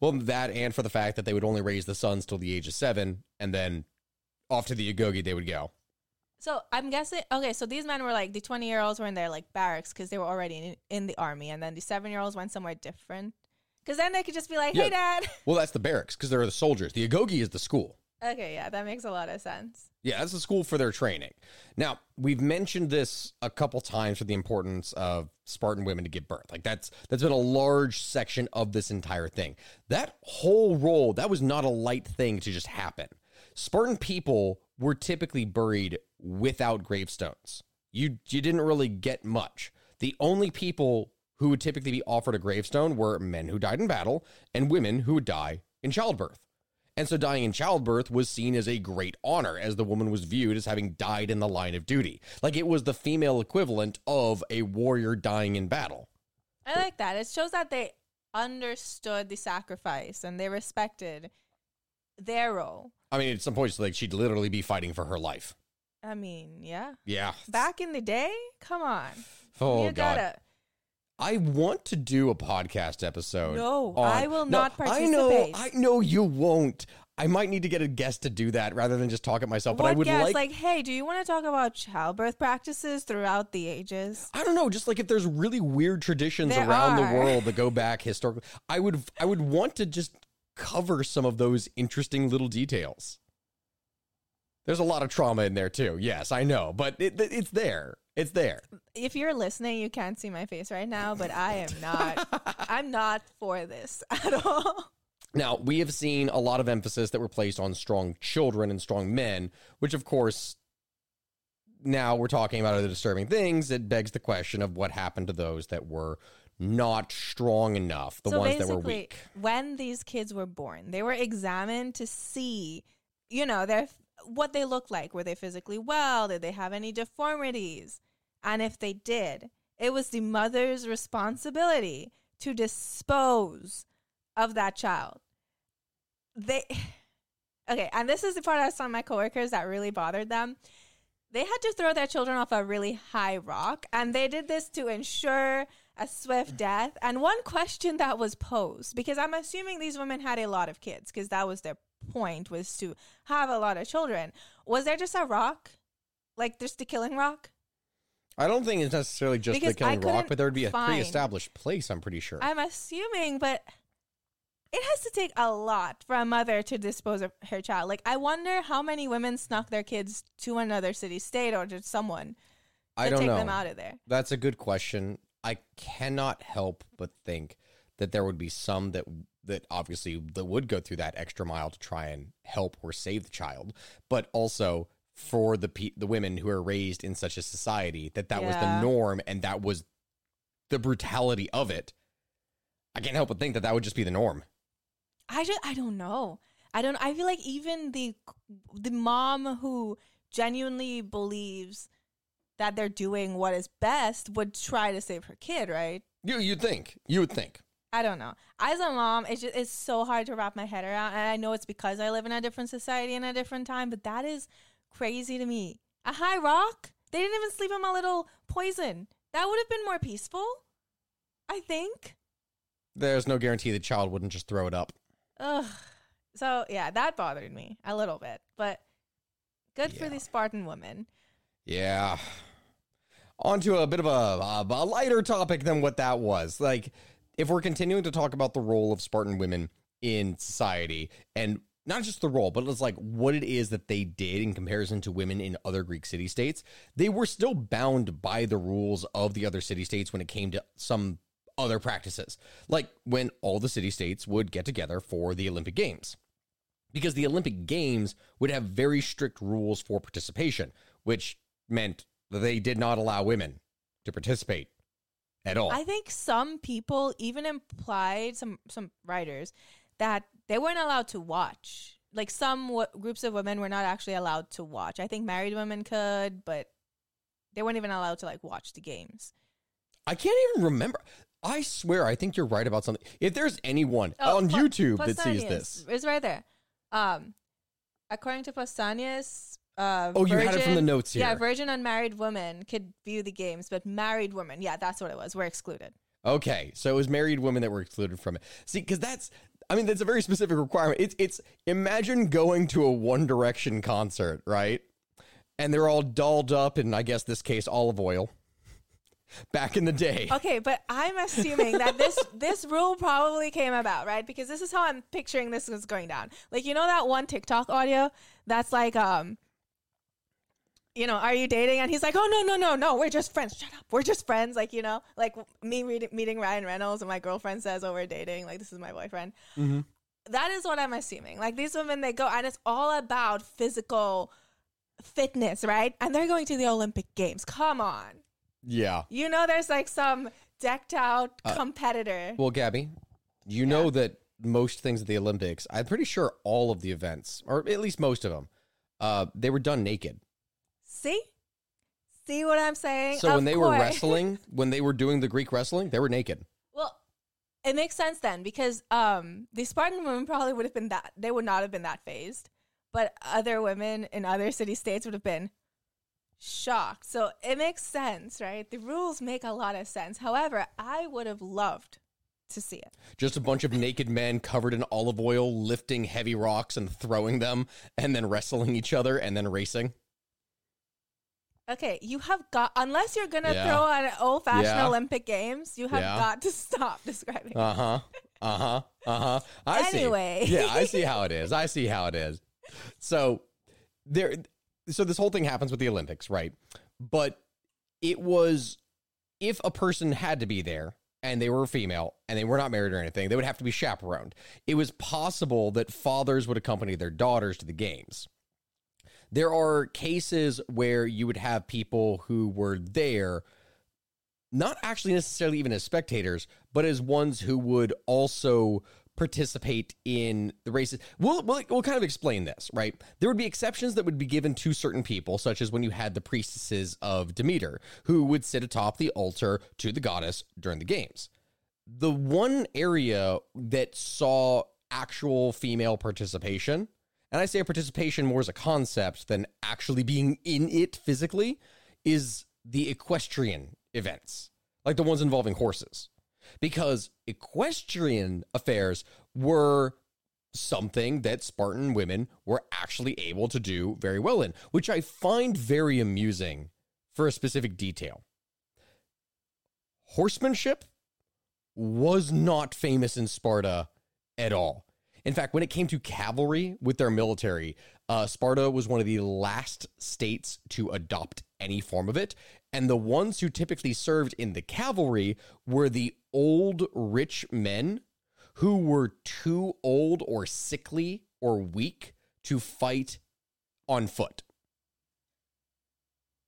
Well, that and for the fact that they would only raise the sons till the age of seven, and then off to the Agoge they would go. So I'm guessing. Okay, so these men were like the 20 year olds were in their like barracks because they were already in, in the army, and then the seven year olds went somewhere different. Because then they could just be like, "Hey, Yeah. dad." Well, that's the barracks because they're the soldiers. The Agoge is the school. Okay, yeah, that makes a lot of sense. Yeah, that's the school for their training. Now, we've mentioned this a couple times for the importance of Spartan women to give birth. Like that's that's been a large section of this entire thing. That whole role, that was not a light thing to just happen. Spartan people were typically buried without gravestones. You you didn't really get much. The only people who would typically be offered a gravestone were men who died in battle and women who would die in childbirth. And so dying in childbirth was seen as a great honor, as the woman was viewed as having died in the line of duty. Like it was the female equivalent of a warrior dying in battle. I like that. It shows that they understood the sacrifice and they respected their role. I mean, at some points, like she'd literally be fighting for her life. I mean, yeah. Yeah. Back in the day, come on. Oh you god. gotta. I want to do a podcast episode. No, on- I will not participate. I know. I know you won't. I might need to get a guest to do that rather than just talk it myself. But what I would guess? like, like, hey, do you want to talk about childbirth practices throughout the ages? I don't know, just like if there's really weird traditions There around the world that go back historically, I would I would want to just cover some of those interesting little details. There's a lot of trauma in there too. Yes, I know, but it, it- it's there. It's there. If you're listening, you can't see my face right now, but I am not. I'm not for this at all. Now, we have seen a lot of emphasis that were placed on strong children and strong men, which of course now we're talking about other disturbing things. It begs the question of what happened to those that were not strong enough, the so ones that were weak. when these kids were born, they were examined to see, you know, their what they looked like. Were they physically well? Did they have any deformities? And if they did, it was the mother's responsibility to dispose of that child. They okay, and this is the part I saw my coworkers that really bothered them. they had to throw their children off a really high rock, and they did this to ensure a swift death. And one question that was posed, because I'm assuming these women had a lot of kids, because that was their point was to have a lot of children. Was there just a rock, like just the killing rock? I don't think it's necessarily just Because the killing rock, but there would be a find- pre-established place. I'm pretty sure. I'm assuming, but it has to take a lot for a mother to dispose of her child. Like, I wonder how many women snuck their kids to another city state or to someone to I don't take know. them out of there. That's a good question. I cannot help but think that there would be some that that obviously that would go through that extra mile to try and help or save the child, but also for the pe- the women who are raised in such a society that that was the norm and that was the brutality of it. I can't help but think that that would just be the norm. I just I don't know. I don't. I feel like even the the mom who genuinely believes that they're doing what is best would try to save her kid, right? You you'd think. You would think. I don't know. As a mom, it's just it's so hard to wrap my head around, and I know it's because I live in a different society and a different time, but that is crazy to me. A high rock? They didn't even sleep in my little poison. That would have been more peaceful. I think. There's no guarantee the child wouldn't just throw it up. Ugh. So yeah, that bothered me a little bit, but good for the Spartan woman. Yeah. On to a bit of a, a, a lighter topic than what that was. Like, if we're continuing to talk about the role of Spartan women in society, and not just the role, but it's like what it is that they did in comparison to women in other Greek city states, they were still bound by the rules of the other city states when it came to some other practices. Like when all the city states would get together for the Olympic Games because the Olympic Games would have very strict rules for participation, which meant that they did not allow women to participate at all. I think some people even implied some some writers that they weren't allowed to watch. Like some w- groups of women were not actually allowed to watch. I think married women could, but they weren't even allowed to like watch the games. I can't even remember. I swear, I think you're right about something. If there's anyone Oh, on YouTube that sees this, It's right there. Um, according to Pausanias, uh, Oh, you had it from the virgin- notes Yeah, virgin unmarried women could view the games, but married women, yeah, that's what it was. We're excluded. Okay, so it was married women that were excluded from it. See, because that's, I mean, that's a very specific requirement. It's, it's imagine going to a One Direction concert, right? And they're all dolled up in, I guess, this case, olive oil. Back in the day, Okay, but I'm assuming that this this rule probably came about, right? Because this is how I'm picturing this is going down. Like you know that one TikTok audio that's like um you know, are you dating? And he's like, oh no no no no, we're just friends. Shut up, we're just friends. Like you know, like me meeting Ryan Reynolds and my girlfriend says, oh we're dating. Like this is my boyfriend. That is what I'm assuming. Like these women, they go and it's all about physical fitness, right? And they're going to the Olympic Games. Come on. yeah. You know, there's like some decked out Uh, competitor. Well, Gabby, you know that most things at the Olympics, I'm pretty sure all of the events, or at least most of them, uh, they were done naked. See? See what I'm saying? So when Of they were wrestling, when they were doing the Greek wrestling, they were naked. well, it makes sense then because um, the Spartan women probably would have been that. They would not have been that phased, but other women in other city states would have been shocked. So it makes sense, right? The rules make a lot of sense. However, I would have loved to see it. Just a bunch of naked men covered in olive oil, lifting heavy rocks and throwing them, and then wrestling each other and then racing. Okay, you have got unless you're gonna Yeah. throw an old fashioned Yeah. Olympic Games, you have Yeah. got to stop describing. Uh huh. Uh huh. Uh huh. I Anyway. see. Yeah, I see how it is. I see how it is. So there. So this whole thing happens with the Olympics, right? But it was if a person had to be there and they were a female and they were not married or anything, they would have to be chaperoned. It was possible that fathers would accompany their daughters to the games. There are cases where you would have people who were there not actually necessarily even as spectators, but as ones who would also participate in the races. We'll, we'll, we'll kind of explain this, right? There would be exceptions that would be given to certain people, such as when you had the priestesses of Demeter, who would sit atop the altar to the goddess during the games. The one area that saw actual female participation, and I say participation more as a concept than actually being in it physically, is the equestrian events, like the ones involving horses. Because equestrian affairs were something that Spartan women were actually able to do very well in, which I find very amusing for a specific detail. Horsemanship was not famous in Sparta at all. In fact, when it came to cavalry with their military, uh, Sparta was one of the last states to adopt any form of it. And the ones who typically served in the cavalry were the old rich men who were too old or sickly or weak to fight on foot.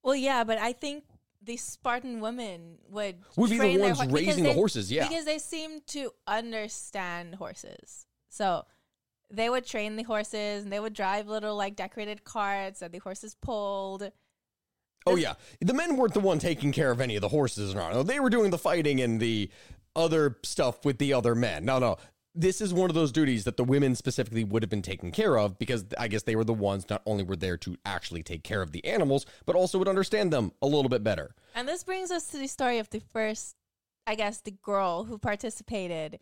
Well, yeah, but I think the Spartan women would Would be the ones because raising the horses, yeah. because they seem to understand horses. So they would train the horses, and they would drive little like decorated carts that the horses pulled. Oh yeah, the men weren't the one taking care of any of the horses. No, they were doing the fighting and the other stuff with the other men. No, no, this is one of those duties that the women specifically would have been taken care of because I guess they were the ones not only were there to actually take care of the animals, but also would understand them a little bit better. And this brings us to the story of the first, I guess, the girl who participated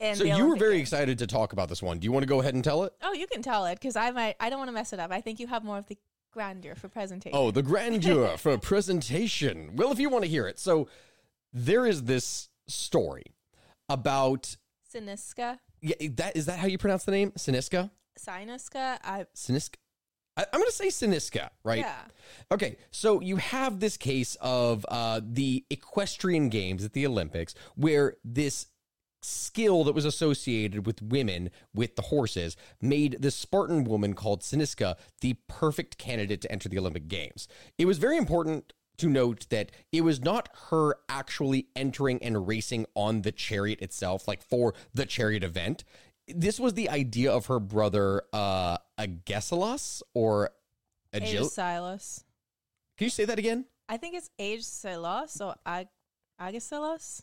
in. so you were very excited to talk about this one. Do you want to go ahead and tell it? Oh, you can tell it because I might. I don't want to mess it up. I think you have more of the grandeur for presentation. Oh, the grandeur for presentation. Well, if you want to hear it, so there is this story about Cynisca, yeah, that is that how you pronounce the name? Cynisca? Cynisca. I Cynisca? I, I'm going to say Cynisca, right? yeah. Okay, so you have this case of uh, the equestrian games at the Olympics where this skill that was associated with women with the horses made the Spartan woman called Cynisca the perfect candidate to enter the Olympic Games. It was very important to note that it was not her actually entering and racing on the chariot itself, like for the chariot event. This was the idea of her brother, uh, Agesilas or Agil. Silas. Can you say that again? I think it's Age Silas or Ag- Agesilas.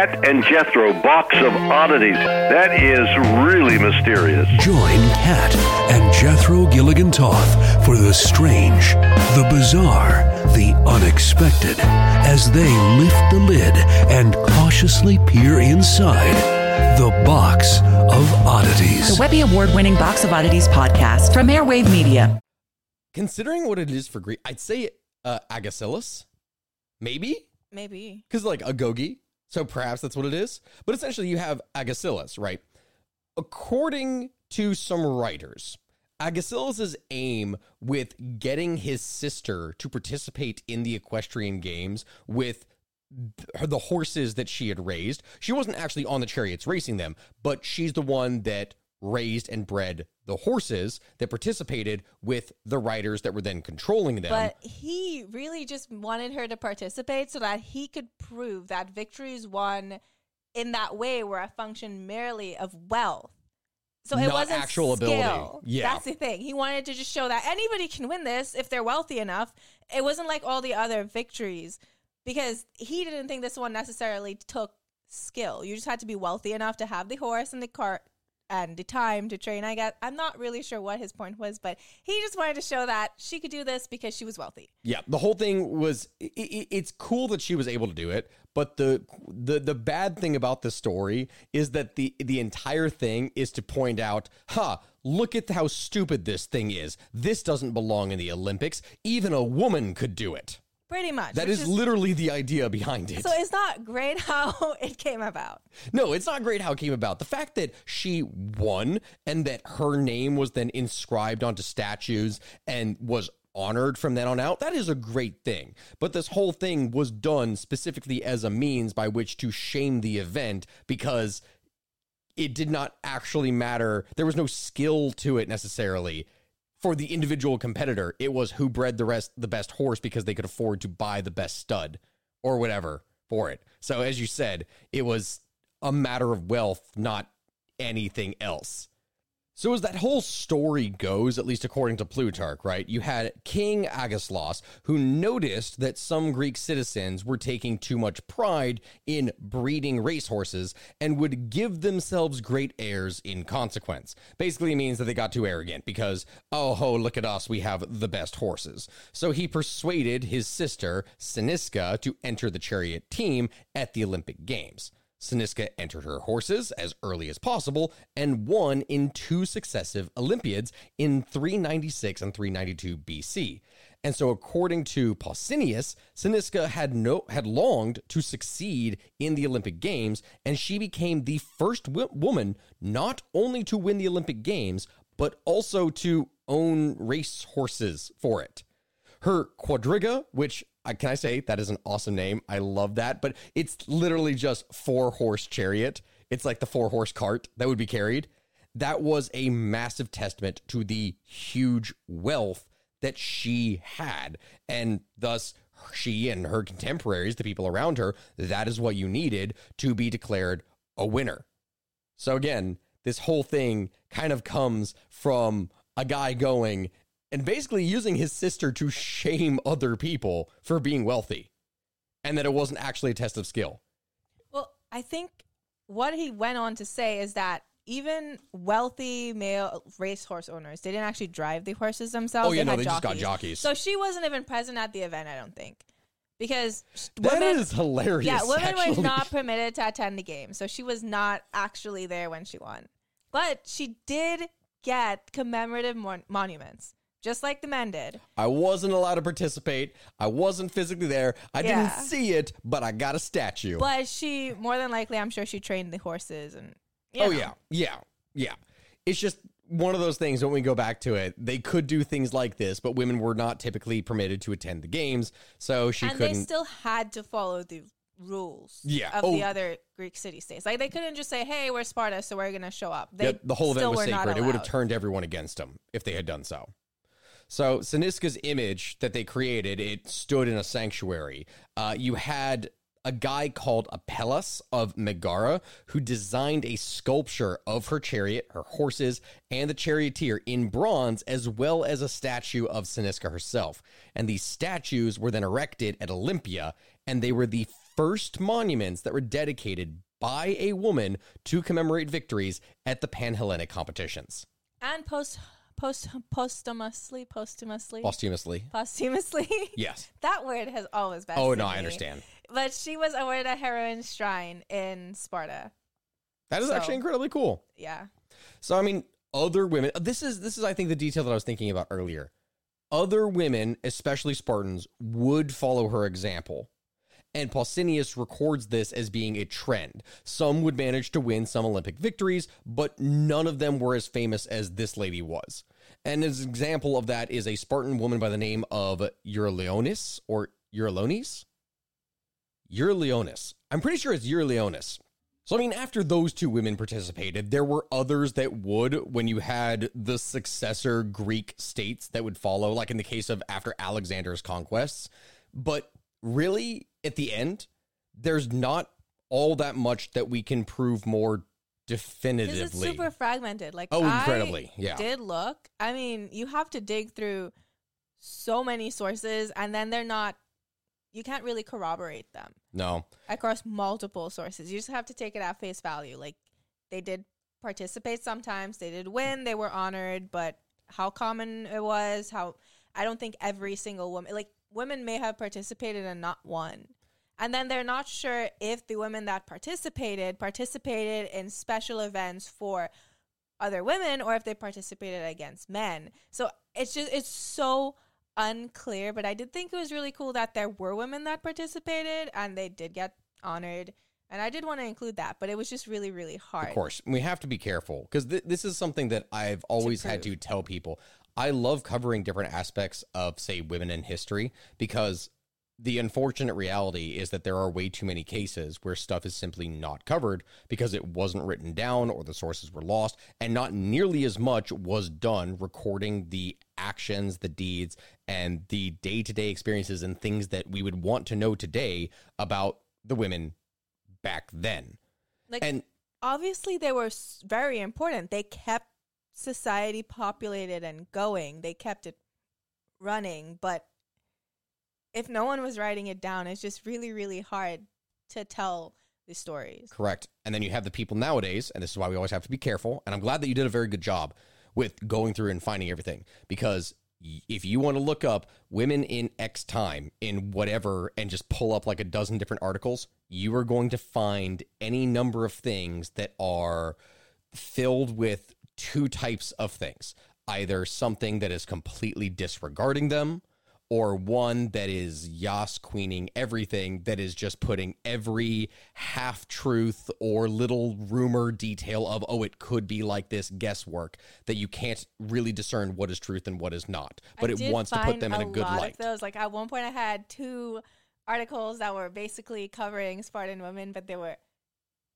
Kat and Jethro, box of oddities. That is really mysterious. Join Kat and Jethro Gilligan Toth for the strange, the bizarre, the unexpected as they lift the lid and cautiously peer inside the box of oddities. The Webby Award winning Box of Oddities podcast from Airwave Media. Considering what it is for Greek, I'd say uh, Agesilas, maybe Maybe. because like Agoge. So perhaps that's what it is. But essentially, you have Agesilas, right? According to some writers, Agesilas' aim with getting his sister to participate in the equestrian games with the horses that she had raised. She wasn't actually on the chariots racing them, but she's the one that raised and bred the horses that participated with the riders that were then controlling them. But he really just wanted her to participate so that he could prove that victories won in that way were a function merely of wealth. So it Not wasn't actual skill. ability. Yeah. That's the thing. He wanted to just show that anybody can win this if they're wealthy enough. It wasn't like all the other victories because he didn't think this one necessarily took skill. You just had to be wealthy enough to have the horse and the cart and the time to train. I guess I'm not really sure what his point was, but he just wanted to show that she could do this because she was wealthy. Yeah, the whole thing was i i it's cool that she was able to do it, but the the the bad thing about the story is that the the entire thing is to point out, "Ha, look at how stupid this thing is. This doesn't belong in the Olympics. Even a woman could do it." Pretty much. That is literally the idea behind it. So it's not great how it came about. No, it's not great how it came about. The fact that she won and that her name was then inscribed onto statues and was honored from then on out, that is a great thing. But this whole thing was done specifically as a means by which to shame the event because it did not actually matter. There was no skill to it necessarily for the individual competitor. It was who bred the rest the best horse because they could afford to buy the best stud or whatever for it. So as you said, it was a matter of wealth, not anything else. So as that whole story goes, at least according to Plutarch, right? You had King Agesilaus who noticed that some Greek citizens were taking too much pride in breeding racehorses and would give themselves great airs in consequence. Basically means that they got too arrogant because, oh ho, look at us, we have the best horses. So he persuaded his sister Cynisca to enter the chariot team at the Olympic Games. Cynisca entered her horses as early as possible and won in two successive Olympiads in 396 and 392 BC. And so according to Pausanias, Cynisca had no had longed to succeed in the Olympic Games and she became the first w- woman not only to win the Olympic Games but also to own race horses for it. Her quadriga, which uh, can I say that is an awesome name? I love that, but it's literally just four horse chariot. It's like the four horse cart that would be carried. That was a massive testament to the huge wealth that she had, and thus she and her contemporaries, the people around her, that is what you needed to be declared a winner. So again, this whole thing kind of comes from a guy going, and basically using his sister to shame other people for being wealthy and that it wasn't actually a test of skill. Well, I think what he went on to say is that even wealthy male racehorse owners, they didn't actually drive the horses themselves. Oh, yeah, no, had they just got jockeys. So she wasn't even present at the event, I don't think. Because That women, is hilarious. yeah, women were actually. not permitted to attend the game. So she was not actually there when she won. But she did get commemorative mon- monuments, just like the men did. I wasn't allowed to participate. I wasn't physically there. I Yeah. didn't see it, but I got a statue. But she, more than likely, I'm sure she trained the horses and. oh know. yeah, yeah, yeah. It's just one of those things when we go back to it. They could do things like this, but women were not typically permitted to attend the games, so she and couldn't. they still had to follow the rules Yeah. of the Oh. other Greek city states. Like they couldn't just say, "Hey, we're Sparta, so we're going to show up." They Yeah, the whole event was sacred. It would have turned everyone against them if they had done so. So Cynisca's image that they created, it stood in a sanctuary. Uh, you had a guy called Apelles of Megara who designed a sculpture of her chariot, her horses, and the charioteer in bronze, as well as a statue of Cynisca herself. And these statues were then erected at Olympia, and they were the first monuments that were dedicated by a woman to commemorate victories at the Panhellenic competitions. and post post posthumously posthumously Posthumously. posthumously. Yes. that word has always been. Oh, no, I understand. But she was awarded a heroine shrine in Sparta. That is So- actually incredibly cool. Yeah. So I mean, other women. This is this is I think the detail that I was thinking about earlier. Other women, especially Spartans, would follow her example. And Pausanias records this as being a trend. Some would manage to win some Olympic victories, but none of them were as famous as this lady was. And as an example of that is a Spartan woman by the name of Euryleonis or Eurylonis? Euryleonis. I'm pretty sure it's Euryleonis. So, I mean, after those two women participated, there were others that would when you had the successor Greek states that would follow, like in the case of after Alexander's conquests. But really, at the end, there's not all that much that we can prove more definitively. it's super fragmented. Like Oh, I incredibly, yeah. Did look. I mean, you have to dig through so many sources, and then they're not. You can't really corroborate them no. across multiple sources. You just have to take it at face value. Like they did participate sometimes, they did win, they were honored, but how common it was, how I don't think every single woman like women may have participated and not won. And then they're not sure if the women that participated participated in special events for other women or if they participated against men. So it's just it's so unclear, but I did think it was really cool that there were women that participated and they did get honored. And I did want to include that, but it was just really, really hard. Of course, we have to be careful because th- this is something that I've always had to tell people. I love covering different aspects of, say, women in history because the unfortunate reality is that there are way too many cases where stuff is simply not covered because it wasn't written down or the sources were lost, and not nearly as much was done recording the actions, the deeds, and the day to day experiences and things that we would want to know today about the women back then. Like, And obviously, they were very important. They kept society populated and going. They kept it running. But if no one was writing it down, it's just really, really hard to tell the stories. Correct. And then you have the people nowadays, and this is why we always have to be careful. And I'm glad that you did a very good job with going through and finding everything because if you want to look up women in X time in whatever and just pull up like a dozen different articles, you are going to find any number of things that are filled with two types of things. Either something that is completely disregarding them or one that is yas queening everything that is just putting every half truth or little rumor detail of oh it could be like this guesswork that you can't really discern what is truth and what is not. But I it wants to put them in a good lot light. those, like at one point, I had two articles that were basically covering Spartan women, but they were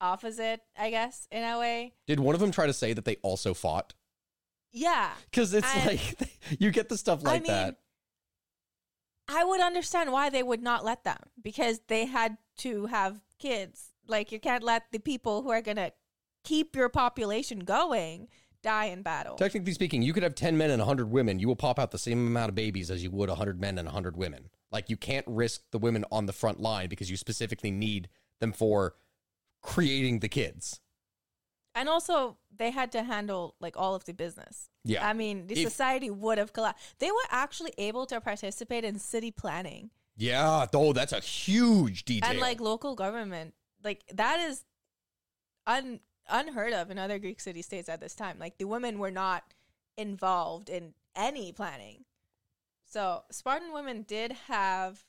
opposite, I guess, in a way. did one of them try to say that they also fought Yeah, because it's And- like you get the stuff like I mean, that I would understand why they would not let them because they had to have kids. Like you can't let the people who are gonna keep your population going die in battle. Technically speaking, you could have 10 men and 100 women. You will pop out the same amount of babies as you would 100 men and 100 women. Like, you can't risk the women on the front line because you specifically need them for creating the kids. And also, they had to handle like all of the business. Yeah. I mean, the If- society would have collapsed. They were actually able to participate in city planning Yeah. Oh, that's a huge detail. and like local government. Like that is un unheard of in other Greek city states at this time. Like the women were not involved in any planning. So Spartan women did have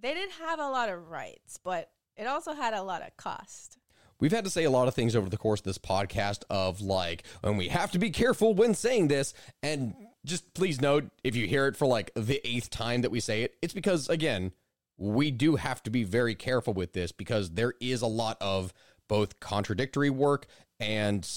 they did have a lot of rights, but it also had a lot of cost. We've had to say a lot of things over the course of this podcast of like, and we have to be careful when saying this. And just please note, if you hear it for like the eighth time that we say it, it's because, again, we do have to be very careful with this because there is a lot of both contradictory work and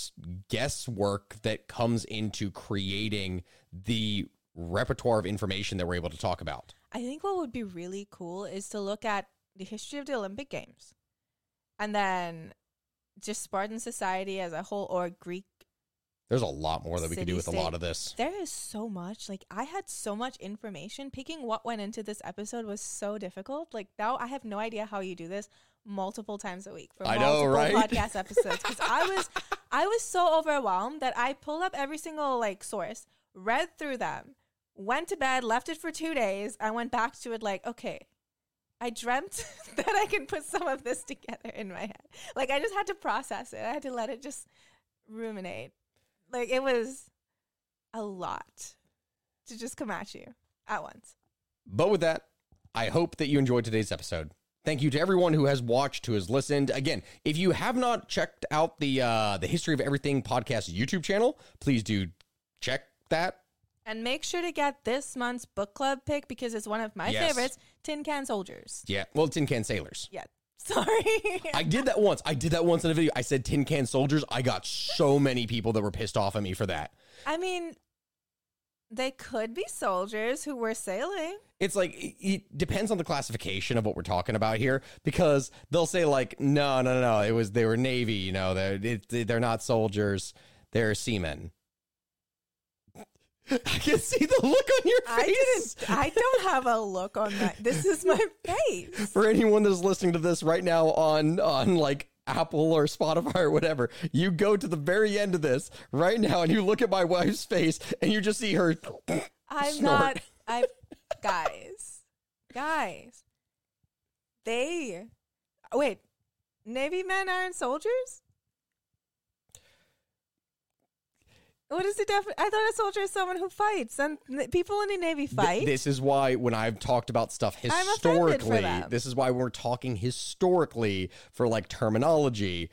guesswork that comes into creating the repertoire of information that we're able to talk about. I think what would be really cool is to look at the history of the Olympic Games and then just Spartan society as a whole or Greek. There's a lot more that we could do with a lot of this. There is so much. Like I had so much information. Picking what went into this episode was so difficult. Like now I have no idea how you do this multiple times a week for I know, multiple right? podcast episodes. Because I was I was so overwhelmed that I pulled up every single like source, read through them, went to bed, left it for two days. I went back to it like, okay, I dreamt that I can put some of this together in my head. Like I just had to process it. I had to let it just ruminate. Like it was a lot to just come at you at once. But with that, I hope that you enjoyed today's episode. Thank you to everyone who has watched, who has listened. Again, if you have not checked out the uh, the History of Everything podcast YouTube channel, please do check that. And make sure to get this month's book club pick because it's one of my Yes. favorites, Tin Can Soldiers. Yeah, well, Tin Can Sailors. Yeah. Sorry. I did that once. I did that once in a video. I said Tin Can Soldiers. I got so many people that were pissed off at me for that. I mean, they could be soldiers who were sailing. It's like it, it depends on the classification of what we're talking about here because they'll say like no no no no it was they were navy you know they're it, they're not soldiers they're seamen. I can see the look on your I face. didn't. I don't have a look on my. This is my face. For anyone that's listening to this right now on on like Apple or Spotify or whatever, you go to the very end of this right now and you look at my wife's face and you just see her. I'm snort. not. I, guys, guys, they. Wait, Navy men aren't soldiers. What is the def? I thought a soldier is someone who fights, and people in the Navy Th- fight. this is why when I've talked about stuff I'm offended for historically, this is why we're talking historically for like terminology.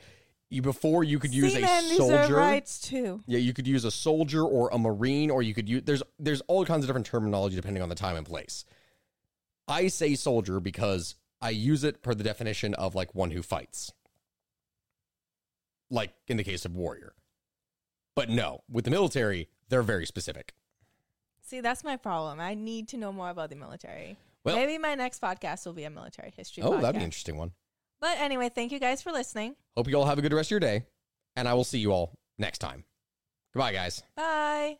You before you could use Seamen a soldier. rights too. Yeah, you could use a soldier or a marine, or you could use there's there's all kinds of different terminology depending on the time and place. I say soldier because I use it per the definition of like one who fights. Like in the case of warrior. But no, with the military, they're very specific. See, that's my problem. I need to know more about the military. Well- Maybe my next podcast will be a military history. Oh, that'd be an interesting one. But anyway, thank you guys for listening. Hope you all have a good rest of your day, and I will see you all next time. Goodbye, guys. Bye.